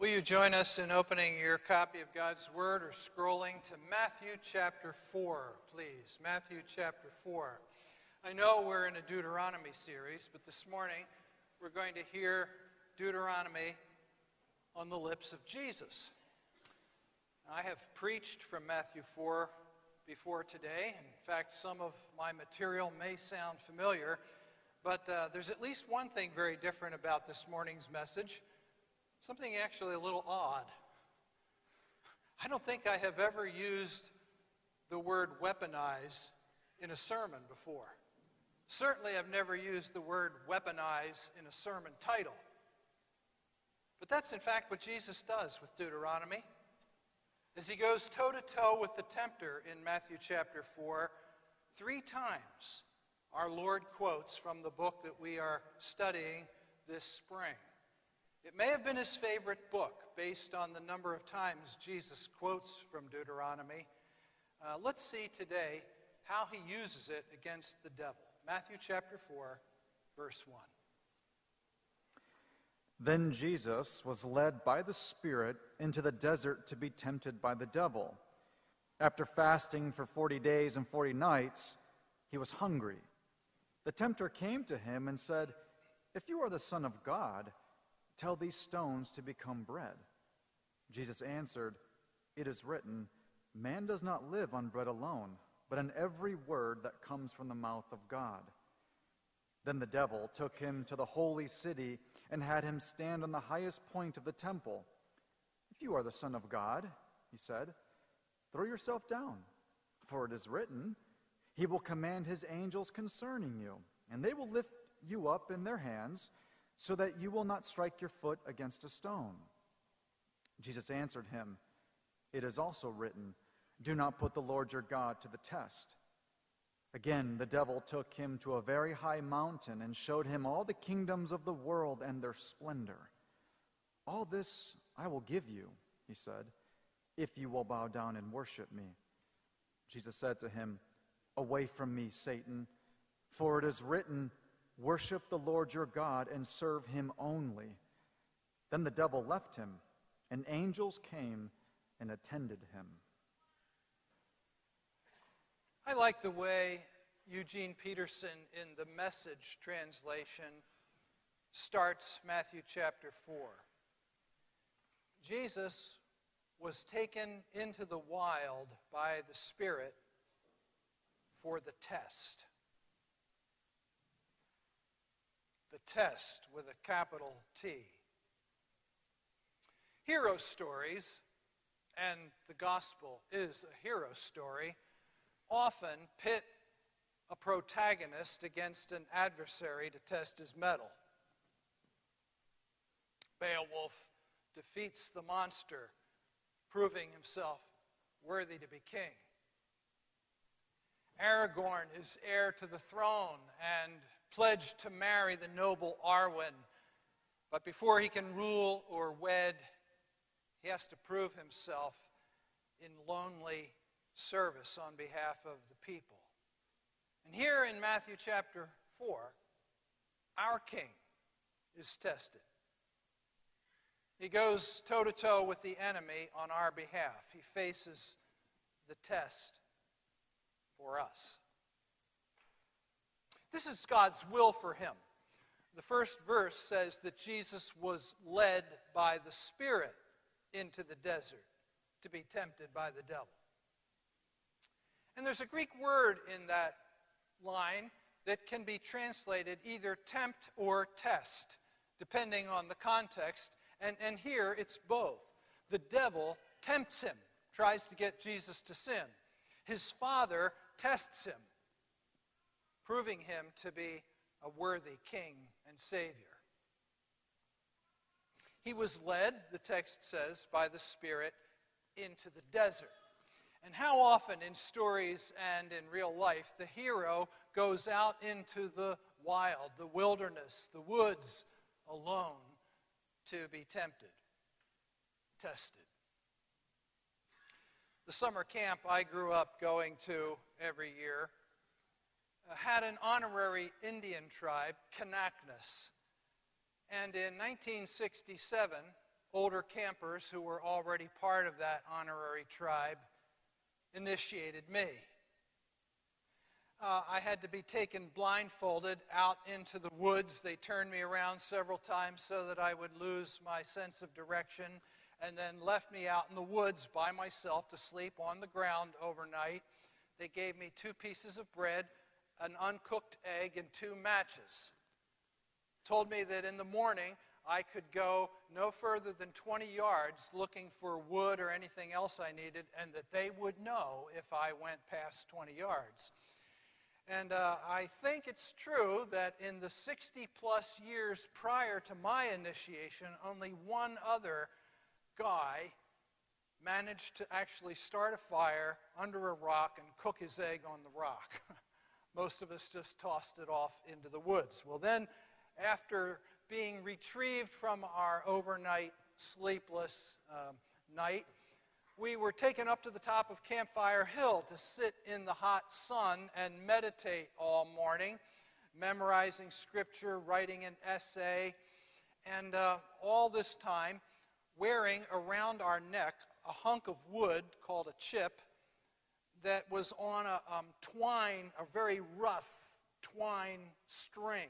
Will you join us in opening your copy of God's Word or scrolling to Matthew chapter 4, please? Matthew chapter 4. I know we're in a Deuteronomy series, but this morning we're going to hear Deuteronomy on the lips of Jesus. I have preached from Matthew 4 before today. In fact, some of my material may sound familiar, but uh, there's at least one thing very different about this morning's message something actually a little odd. I don't think I have ever used the word weaponize in a sermon before. Certainly, I've never used the word weaponize in a sermon title. But that's in fact what Jesus does with Deuteronomy. As he goes toe to toe with the tempter in Matthew chapter 4, three times our Lord quotes from the book that we are studying this spring. It may have been his favorite book based on the number of times Jesus quotes from Deuteronomy. Uh, let's see today how he uses it against the devil. Matthew chapter 4, verse 1. Then Jesus was led by the Spirit into the desert to be tempted by the devil. After fasting for 40 days and 40 nights, he was hungry. The tempter came to him and said, If you are the Son of God, tell these stones to become bread. Jesus answered, It is written, Man does not live on bread alone, but on every word that comes from the mouth of God. Then the devil took him to the holy city and had him stand on the highest point of the temple. If you are the Son of God, he said, throw yourself down, for it is written, He will command His angels concerning you, and they will lift you up in their hands, so that you will not strike your foot against a stone. Jesus answered him, It is also written, Do not put the Lord your God to the test. Again, the devil took him to a very high mountain and showed him all the kingdoms of the world and their splendor. All this I will give you, he said, if you will bow down and worship me. Jesus said to him, Away from me, Satan, for it is written, Worship the Lord your God and serve him only. Then the devil left him, and angels came and attended him. I like the way Eugene Peterson in the message translation starts Matthew chapter 4. Jesus was taken into the wild by the Spirit for the test. The test with a capital T. Hero stories, and the gospel is a hero story often pit a protagonist against an adversary to test his mettle. Beowulf defeats the monster, proving himself worthy to be king. Aragorn is heir to the throne and pledged to marry the noble Arwen. But before he can rule or wed, he has to prove himself in lonely service on behalf of the people. And here in Matthew chapter 4, our king is tested. He goes toe to toe with the enemy on our behalf. He faces the test for us. This is God's will for him. The first verse says that Jesus was led by the Spirit into the desert to be tempted by the devil. And there's a Greek word in that line that can be translated either tempt or test, depending on the context. And, and here it's both. The devil tempts him, tries to get Jesus to sin. His father tests him, proving him to be a worthy king and savior. He was led, the text says, by the Spirit into the desert. And how often in stories and in real life the hero goes out into the wild, the wilderness, the woods alone to be tempted, tested. The summer camp I grew up going to every year had an honorary Indian tribe, Kanaknas. And in 1967, older campers who were already part of that honorary tribe initiated me. Uh, I had to be taken blindfolded out into the woods. They turned me around several times so that I would lose my sense of direction, and then left me out in the woods by myself to sleep on the ground overnight. They gave me two pieces of bread, an uncooked egg, and two matches. Told me that in the morning I could go no further than 20 yards looking for wood or anything else I needed, and that they would know if I went past 20 yards. And uh, I think it's true that in the 60 plus years prior to my initiation, only one other guy managed to actually start a fire under a rock and cook his egg on the rock. Most of us just tossed it off into the woods. Well, then, after being retrieved from our overnight sleepless um, night, we were taken up to the top of Campfire Hill to sit in the hot sun and meditate all morning, memorizing scripture, writing an essay, and uh, all this time wearing around our neck a hunk of wood called a chip that was on a um, twine, a very rough twine string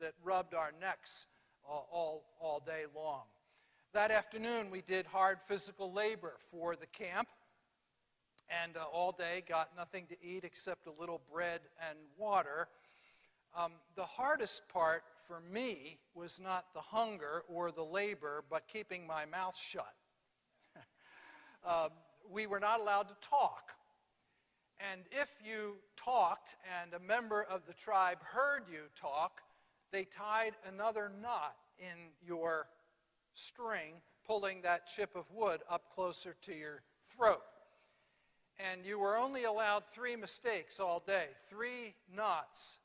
that rubbed our necks all, all, all day long. That afternoon, we did hard physical labor for the camp, and uh, all day got nothing to eat except a little bread and water. Um, the hardest part for me was not the hunger or the labor, but keeping my mouth shut. uh, we were not allowed to talk. And if you talked and a member of the tribe heard you talk, they tied another knot in your string, pulling that chip of wood up closer to your throat. And you were only allowed three mistakes all day, three knots.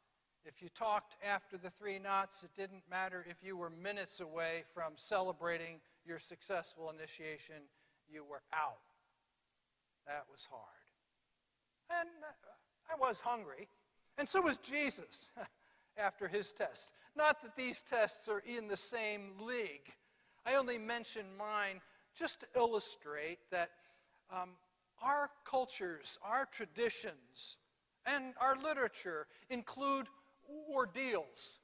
If you talked after the three knots, it didn't matter if you were minutes away from celebrating your successful initiation, you were out. That was hard. And I was hungry, and so was Jesus. after his test. Not that these tests are in the same league. I only mention mine just to illustrate that um, our cultures, our traditions, and our literature include ordeals,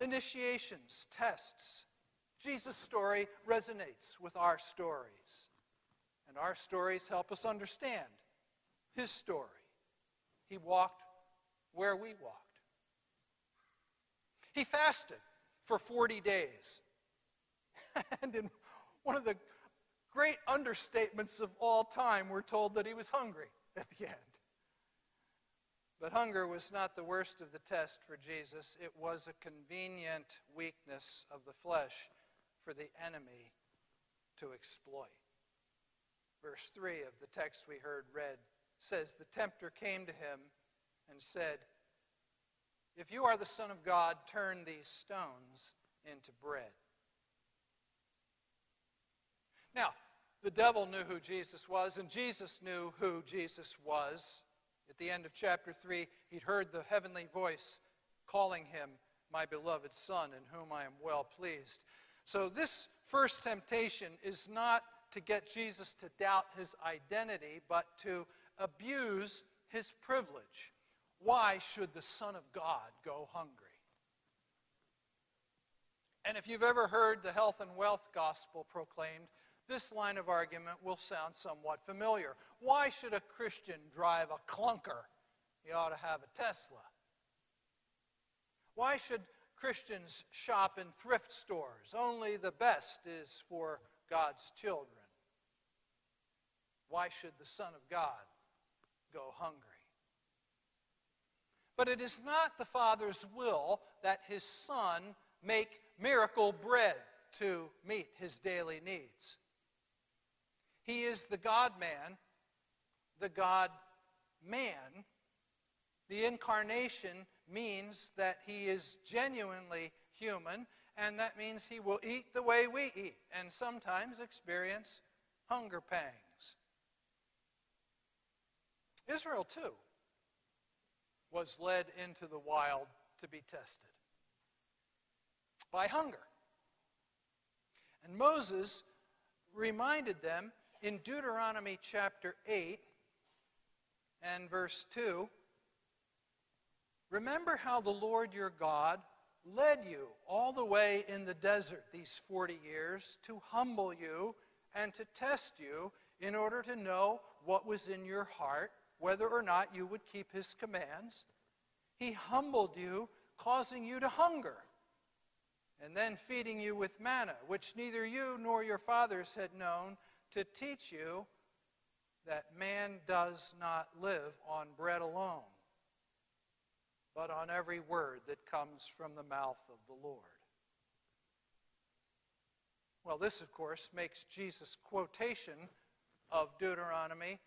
initiations, tests. Jesus' story resonates with our stories. And our stories help us understand his story. He walked where we walked. He fasted for 40 days. and in one of the great understatements of all time, we're told that he was hungry at the end. But hunger was not the worst of the test for Jesus. It was a convenient weakness of the flesh for the enemy to exploit. Verse 3 of the text we heard read says, The tempter came to him and said, if you are the Son of God, turn these stones into bread. Now, the devil knew who Jesus was, and Jesus knew who Jesus was. At the end of chapter 3, he'd heard the heavenly voice calling him, My beloved Son, in whom I am well pleased. So, this first temptation is not to get Jesus to doubt his identity, but to abuse his privilege. Why should the Son of God go hungry? And if you've ever heard the health and wealth gospel proclaimed, this line of argument will sound somewhat familiar. Why should a Christian drive a clunker? He ought to have a Tesla. Why should Christians shop in thrift stores? Only the best is for God's children. Why should the Son of God go hungry? But it is not the Father's will that his Son make miracle bread to meet his daily needs. He is the God man, the God man. The incarnation means that he is genuinely human, and that means he will eat the way we eat and sometimes experience hunger pangs. Israel, too, was led into the wild to be tested by hunger. And Moses reminded them in Deuteronomy chapter 8 and verse 2 Remember how the Lord your God led you all the way in the desert these 40 years to humble you and to test you in order to know what was in your heart, whether or not you would keep his commands. He humbled you, causing you to hunger, and then feeding you with manna, which neither you nor your fathers had known, to teach you that man does not live on bread alone but on every word that comes from the mouth of the Lord. Well, this, of course, makes Jesus' quotation of Deuteronomy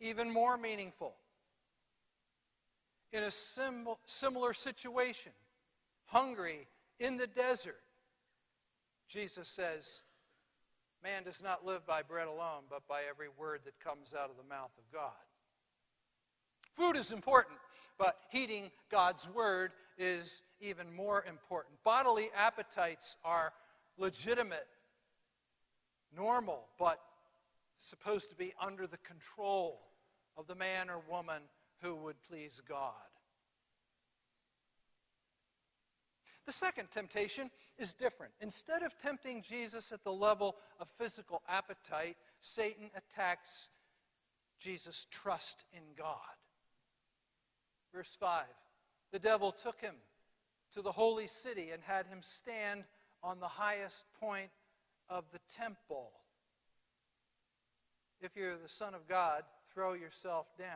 even more meaningful. In a sim- similar situation, hungry in the desert, Jesus says, Man does not live by bread alone, but by every word that comes out of the mouth of God. Food is important but heeding God's word is even more important. Bodily appetites are legitimate, normal, but supposed to be under the control of the man or woman who would please God. The second temptation is different. Instead of tempting Jesus at the level of physical appetite, Satan attacks Jesus' trust in God. Verse 5 The devil took him to the holy city and had him stand on the highest point of the temple. If you're the Son of God, throw yourself down.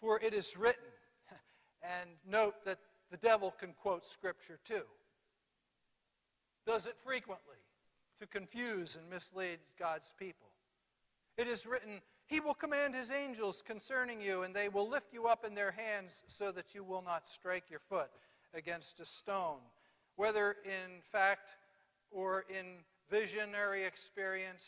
For it is written, and note that the devil can quote Scripture too. Does it frequently to confuse and mislead God's people. It is written, he will command his angels concerning you, and they will lift you up in their hands so that you will not strike your foot against a stone. Whether in fact or in visionary experience,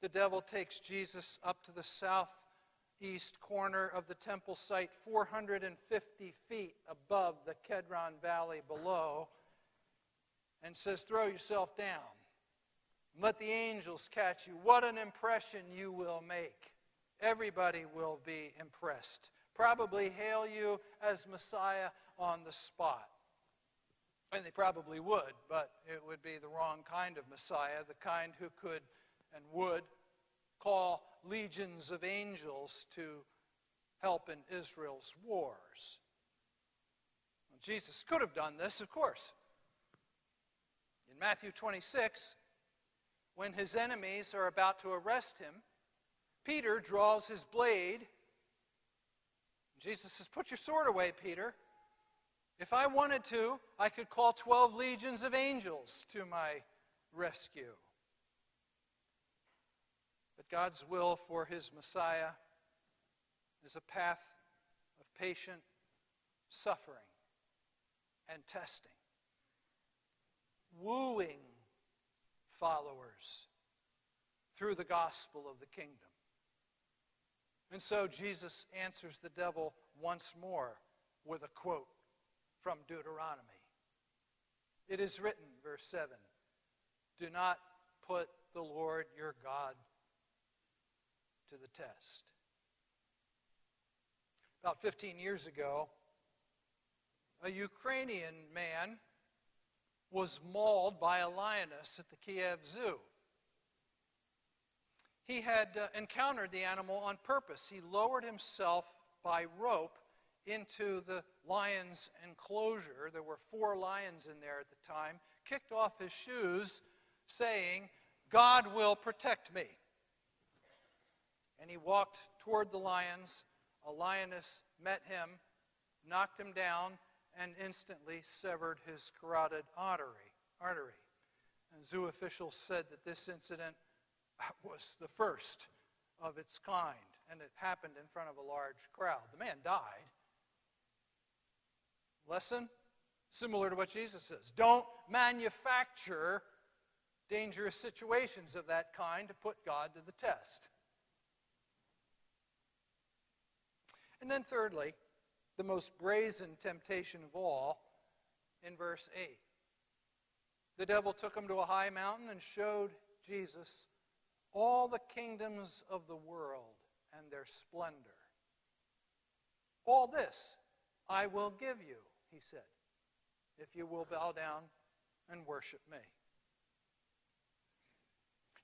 the devil takes Jesus up to the southeast corner of the temple site, 450 feet above the Kedron Valley below, and says, Throw yourself down. Let the angels catch you. What an impression you will make. Everybody will be impressed. Probably hail you as Messiah on the spot. And they probably would, but it would be the wrong kind of Messiah, the kind who could and would call legions of angels to help in Israel's wars. Well, Jesus could have done this, of course. In Matthew 26, when his enemies are about to arrest him, Peter draws his blade. Jesus says, Put your sword away, Peter. If I wanted to, I could call 12 legions of angels to my rescue. But God's will for his Messiah is a path of patient suffering and testing, wooing followers through the gospel of the kingdom. And so Jesus answers the devil once more with a quote from Deuteronomy. It is written, verse 7 Do not put the Lord your God to the test. About 15 years ago, a Ukrainian man was mauled by a lioness at the Kiev Zoo. He had uh, encountered the animal on purpose. He lowered himself by rope into the lion's enclosure. There were four lions in there at the time. Kicked off his shoes, saying, God will protect me. And he walked toward the lions. A lioness met him, knocked him down, and instantly severed his carotid artery. And zoo officials said that this incident was the first of its kind, and it happened in front of a large crowd. The man died. Lesson? Similar to what Jesus says. Don't manufacture dangerous situations of that kind to put God to the test. And then, thirdly, the most brazen temptation of all in verse 8. The devil took him to a high mountain and showed Jesus all the kingdoms of the world and their splendor. All this I will give you, he said, if you will bow down and worship me.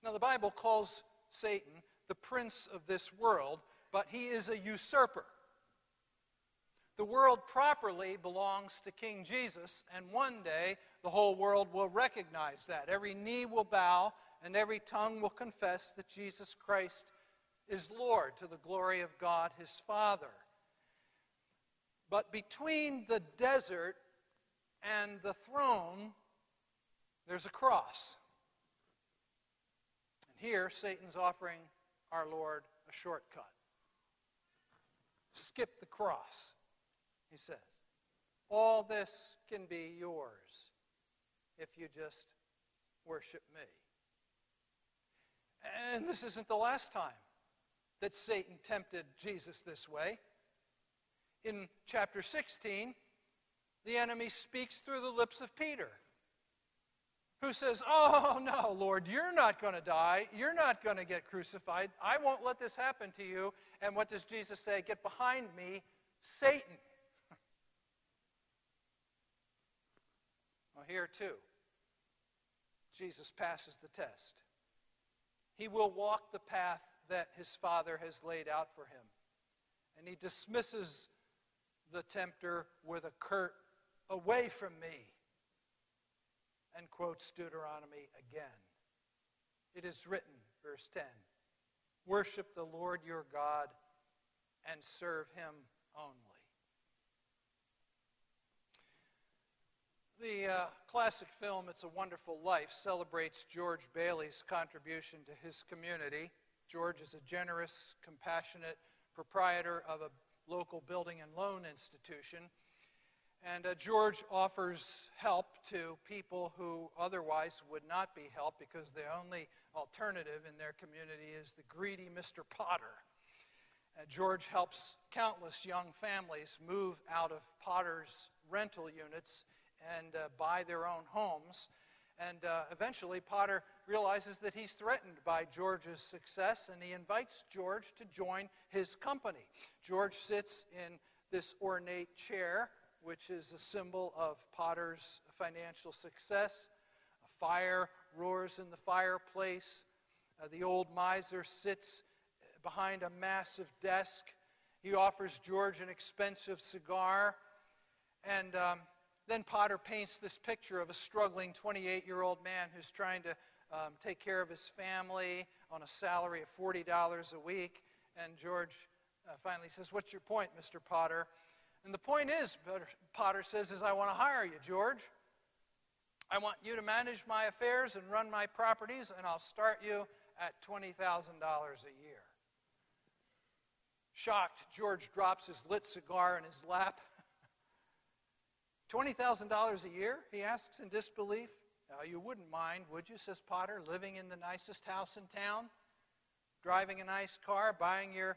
Now, the Bible calls Satan the prince of this world, but he is a usurper. The world properly belongs to King Jesus, and one day the whole world will recognize that. Every knee will bow, and every tongue will confess that Jesus Christ is Lord to the glory of God his Father. But between the desert and the throne, there's a cross. And here, Satan's offering our Lord a shortcut. Skip the cross, he says. All this can be yours if you just worship me. And this isn't the last time that Satan tempted Jesus this way. In chapter 16, the enemy speaks through the lips of Peter, who says, Oh, no, Lord, you're not going to die. You're not going to get crucified. I won't let this happen to you. And what does Jesus say? Get behind me, Satan. Well, here too, Jesus passes the test. He will walk the path that his Father has laid out for him. And he dismisses the tempter with a curt, Away from me, and quotes Deuteronomy again. It is written, verse 10 Worship the Lord your God and serve him only. The uh, classic film It's a Wonderful Life celebrates George Bailey's contribution to his community. George is a generous, compassionate proprietor of a local building and loan institution. And uh, George offers help to people who otherwise would not be helped because the only alternative in their community is the greedy Mr. Potter. Uh, George helps countless young families move out of Potter's rental units and uh, buy their own homes. And uh, eventually, Potter realizes that he's threatened by George's success, and he invites George to join his company. George sits in this ornate chair, which is a symbol of Potter's financial success. A fire roars in the fireplace. Uh, the old miser sits behind a massive desk. He offers George an expensive cigar. And um, then Potter paints this picture of a struggling 28 year old man who's trying to um, take care of his family on a salary of $40 a week. And George uh, finally says, What's your point, Mr. Potter? And the point is, Potter says, is I want to hire you, George. I want you to manage my affairs and run my properties, and I'll start you at $20,000 a year. Shocked, George drops his lit cigar in his lap $20,000 a year? He asks in disbelief. Uh, you wouldn't mind, would you, says Potter, living in the nicest house in town, driving a nice car, buying your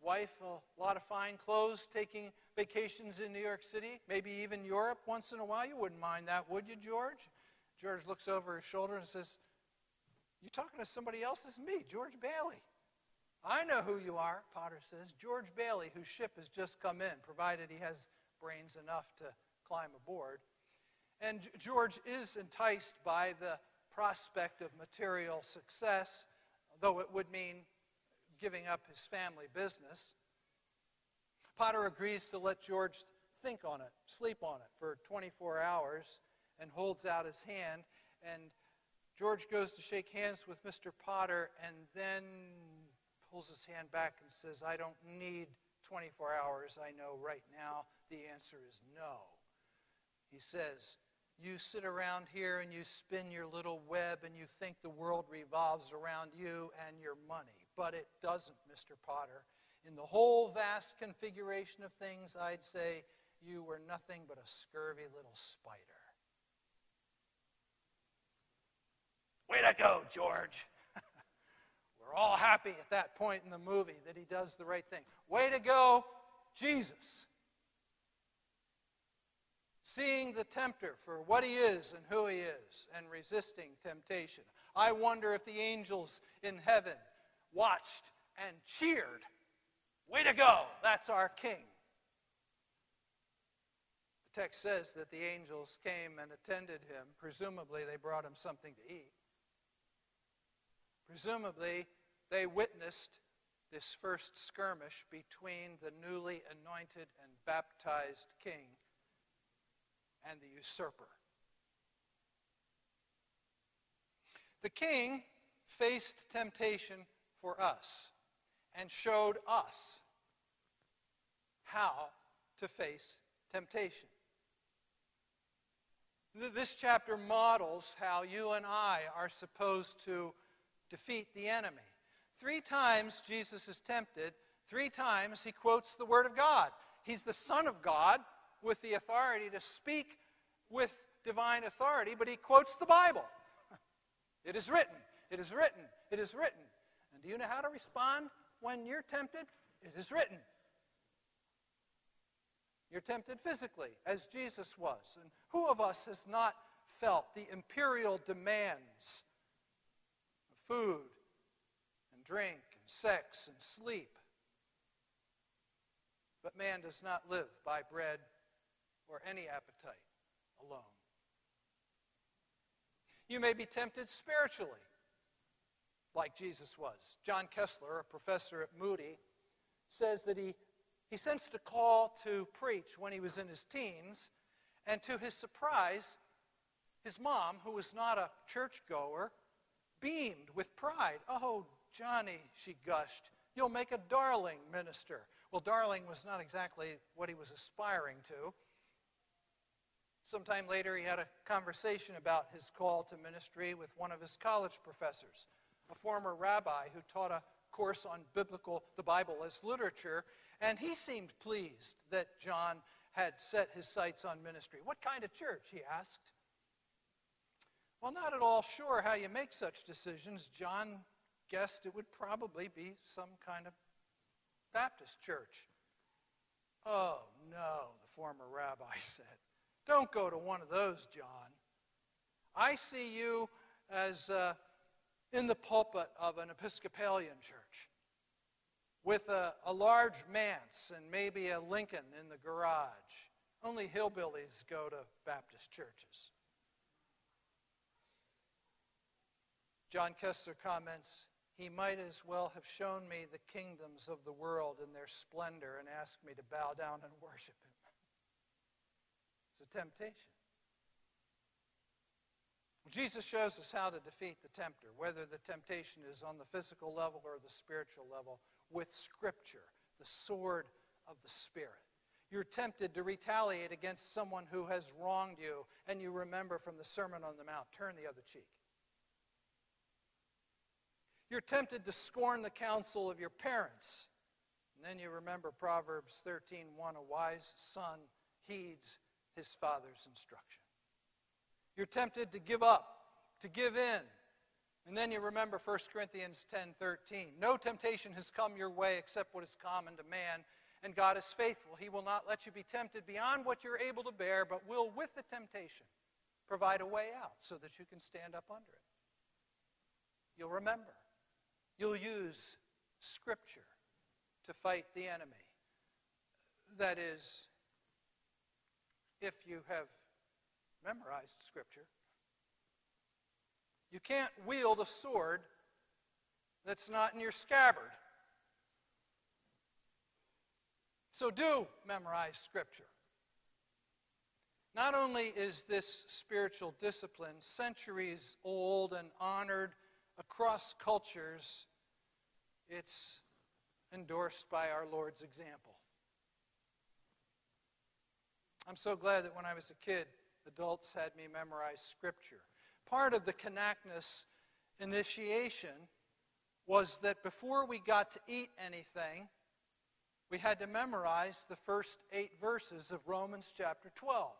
wife a lot of fine clothes, taking vacations in New York City, maybe even Europe once in a while? You wouldn't mind that, would you, George? George looks over his shoulder and says, You're talking to somebody else? It's me, George Bailey. I know who you are, Potter says. George Bailey, whose ship has just come in, provided he has brains enough to climb aboard. And George is enticed by the prospect of material success, though it would mean giving up his family business. Potter agrees to let George think on it, sleep on it for 24 hours, and holds out his hand. And George goes to shake hands with Mr. Potter and then pulls his hand back and says, I don't need 24 hours. I know right now the answer is no. He says, You sit around here and you spin your little web and you think the world revolves around you and your money. But it doesn't, Mr. Potter. In the whole vast configuration of things, I'd say you were nothing but a scurvy little spider. Way to go, George. We're all happy at that point in the movie that he does the right thing. Way to go, Jesus. Seeing the tempter for what he is and who he is, and resisting temptation. I wonder if the angels in heaven watched and cheered. Way to go! That's our king. The text says that the angels came and attended him. Presumably, they brought him something to eat. Presumably, they witnessed this first skirmish between the newly anointed and baptized king and the usurper. The king faced temptation for us and showed us how to face temptation. This chapter models how you and I are supposed to defeat the enemy. Three times Jesus is tempted, three times he quotes the Word of God. He's the Son of God with the authority to speak with divine authority, but he quotes the Bible. It is written, it is written, it is written. And do you know how to respond when you're tempted? It is written. You're tempted physically, as Jesus was. And who of us has not felt the imperial demands of food and drink and sex and sleep? But man does not live by bread or any appetite alone. You may be tempted spiritually, like Jesus was. John Koessler, a professor at Moody, says that he, he sensed a call to preach when he was in his teens, and to his surprise, his mom, who was not a churchgoer, beamed with pride. Oh, Johnny, she gushed, you'll make a darling minister. Well, darling was not exactly what he was aspiring to. Sometime later, he had a conversation about his call to ministry with one of his college professors, a former rabbi who taught a course on biblical, the Bible as literature, and he seemed pleased that John had set his sights on ministry. What kind of church? he asked. Well, not at all sure how you make such decisions. John guessed it would probably be some kind of Baptist church. Oh, no, the former rabbi said. Don't go to one of those, John. I see you as uh, in the pulpit of an Episcopalian church with a, a large manse and maybe a Lincoln in the garage. Only hillbillies go to Baptist churches. John Koessler comments, he might as well have shown me the kingdoms of the world in their splendor and asked me to bow down and worship him a temptation. Jesus shows us how to defeat the tempter, whether the temptation is on the physical level or the spiritual level, with Scripture, the sword of the Spirit. You're tempted to retaliate against someone who has wronged you, and you remember from the Sermon on the Mount turn the other cheek. You're tempted to scorn the counsel of your parents, and then you remember Proverbs 13:1 a wise son heeds his father's instruction. You're tempted to give up, to give in. And then you remember 1 Corinthians 10:13. No temptation has come your way except what is common to man, and God is faithful. He will not let you be tempted beyond what you're able to bear, but will with the temptation provide a way out so that you can stand up under it. You'll remember. You'll use scripture to fight the enemy. That is if you have memorized Scripture. You can't wield a sword that's not in your scabbard. So do memorize Scripture. Not only is this spiritual discipline centuries old and honored across cultures, it's endorsed by our Lord's example. I'm so glad that when I was a kid, adults had me memorize Scripture. Part of the Kanaknis initiation was that before we got to eat anything, we had to memorize the first eight verses of Romans chapter 12.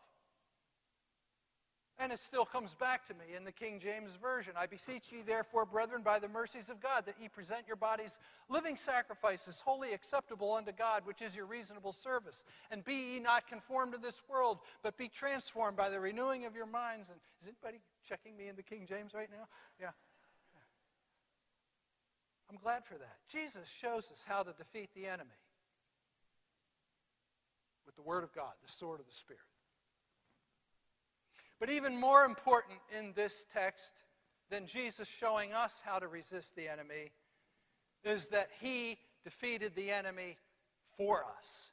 And it still comes back to me in the King James Version. I beseech ye, therefore, brethren, by the mercies of God, that ye present your bodies living sacrifices, wholly acceptable unto God, which is your reasonable service. And be ye not conformed to this world, but be transformed by the renewing of your minds. And is anybody checking me in the King James right now? Yeah. I'm glad for that. Jesus shows us how to defeat the enemy with the Word of God, the sword of the Spirit. But even more important in this text than Jesus showing us how to resist the enemy is that he defeated the enemy for us.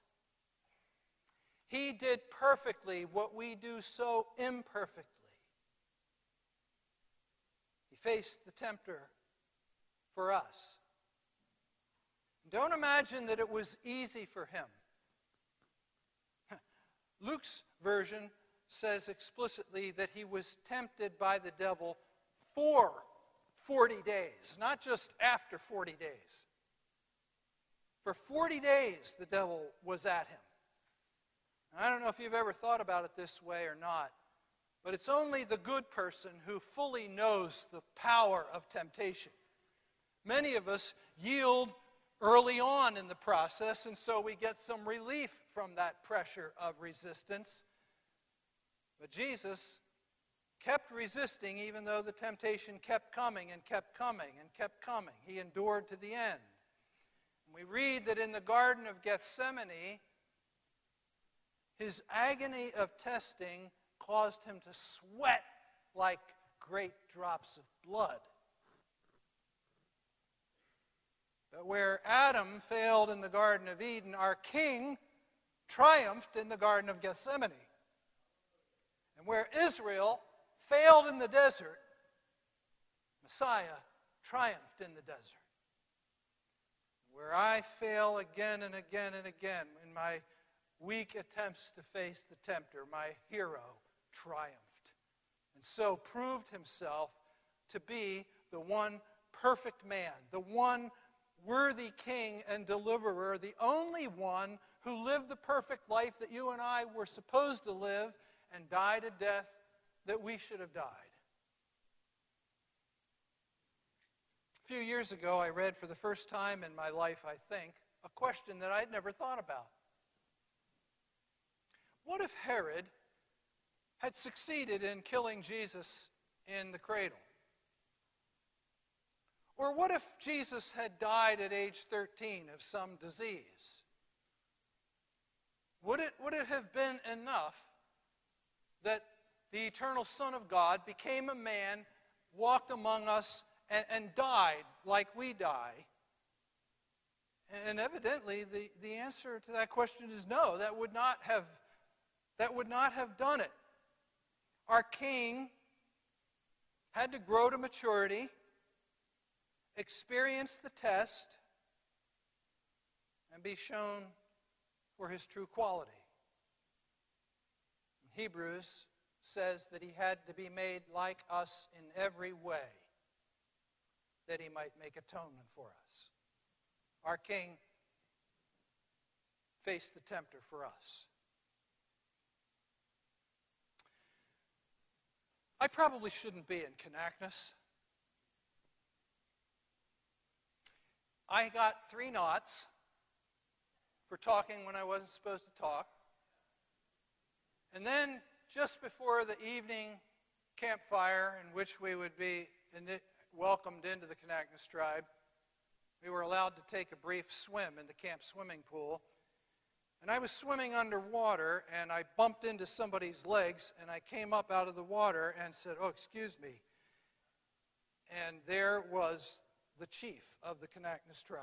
He did perfectly what we do so imperfectly. He faced the tempter for us. Don't imagine that it was easy for him. Luke's version says explicitly that he was tempted by the devil for 40 days, not just after 40 days. For 40 days, the devil was at him. I don't know if you've ever thought about it this way or not, but it's only the good person who fully knows the power of temptation. Many of us yield early on in the process, and so we get some relief from that pressure of resistance. But Jesus kept resisting even though the temptation kept coming and kept coming and kept coming. He endured to the end. And we read that in the Garden of Gethsemane, his agony of testing caused him to sweat like great drops of blood. But where Adam failed in the Garden of Eden, our King triumphed in the Garden of Gethsemane. And where Israel failed in the desert, Messiah triumphed in the desert. Where I fail again and again and again in my weak attempts to face the tempter, my hero triumphed. And so proved himself to be the one perfect man, the one worthy king and deliverer, the only one who lived the perfect life that you and I were supposed to live and died a death that we should have died. A few years ago, I read for the first time in my life, I think, a question that I'd never thought about. What if Herod had succeeded in killing Jesus in the cradle? Or what if Jesus had died at age 13 of some disease? Would it, would it have been enough that the eternal Son of God became a man, walked among us, and, and died like we die? And evidently, the, the answer to that question is no. That would not have, that would not have done it. Our King had to grow to maturity, experience the test, and be shown for his true quality. Hebrews says that he had to be made like us in every way that he might make atonement for us. Our King faced the tempter for us. I probably shouldn't be in Kanaknis. I got three knots for talking when I wasn't supposed to talk. And then, just before the evening campfire in which we would be welcomed into the Kanaknis tribe, we were allowed to take a brief swim in the camp swimming pool. And I was swimming underwater, and I bumped into somebody's legs, and I came up out of the water and said, Oh, excuse me. And there was the chief of the Kanaknis tribe.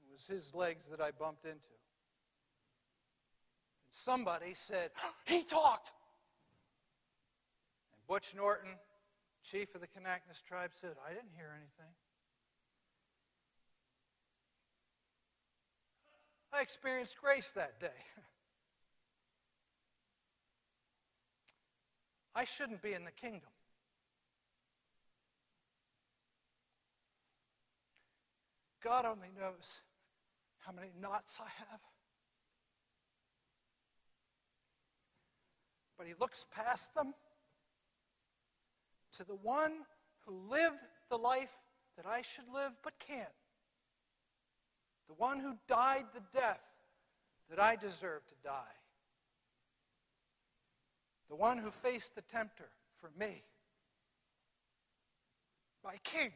It was his legs that I bumped into somebody said, He talked. And Butch Norton, chief of the Kanaknis tribe, said, I didn't hear anything. I experienced grace that day. I shouldn't be in the kingdom. God only knows how many knots I have. But he looks past them to the one who lived the life that I should live but can't. The one who died the death that I deserve to die. The one who faced the tempter for me. My King.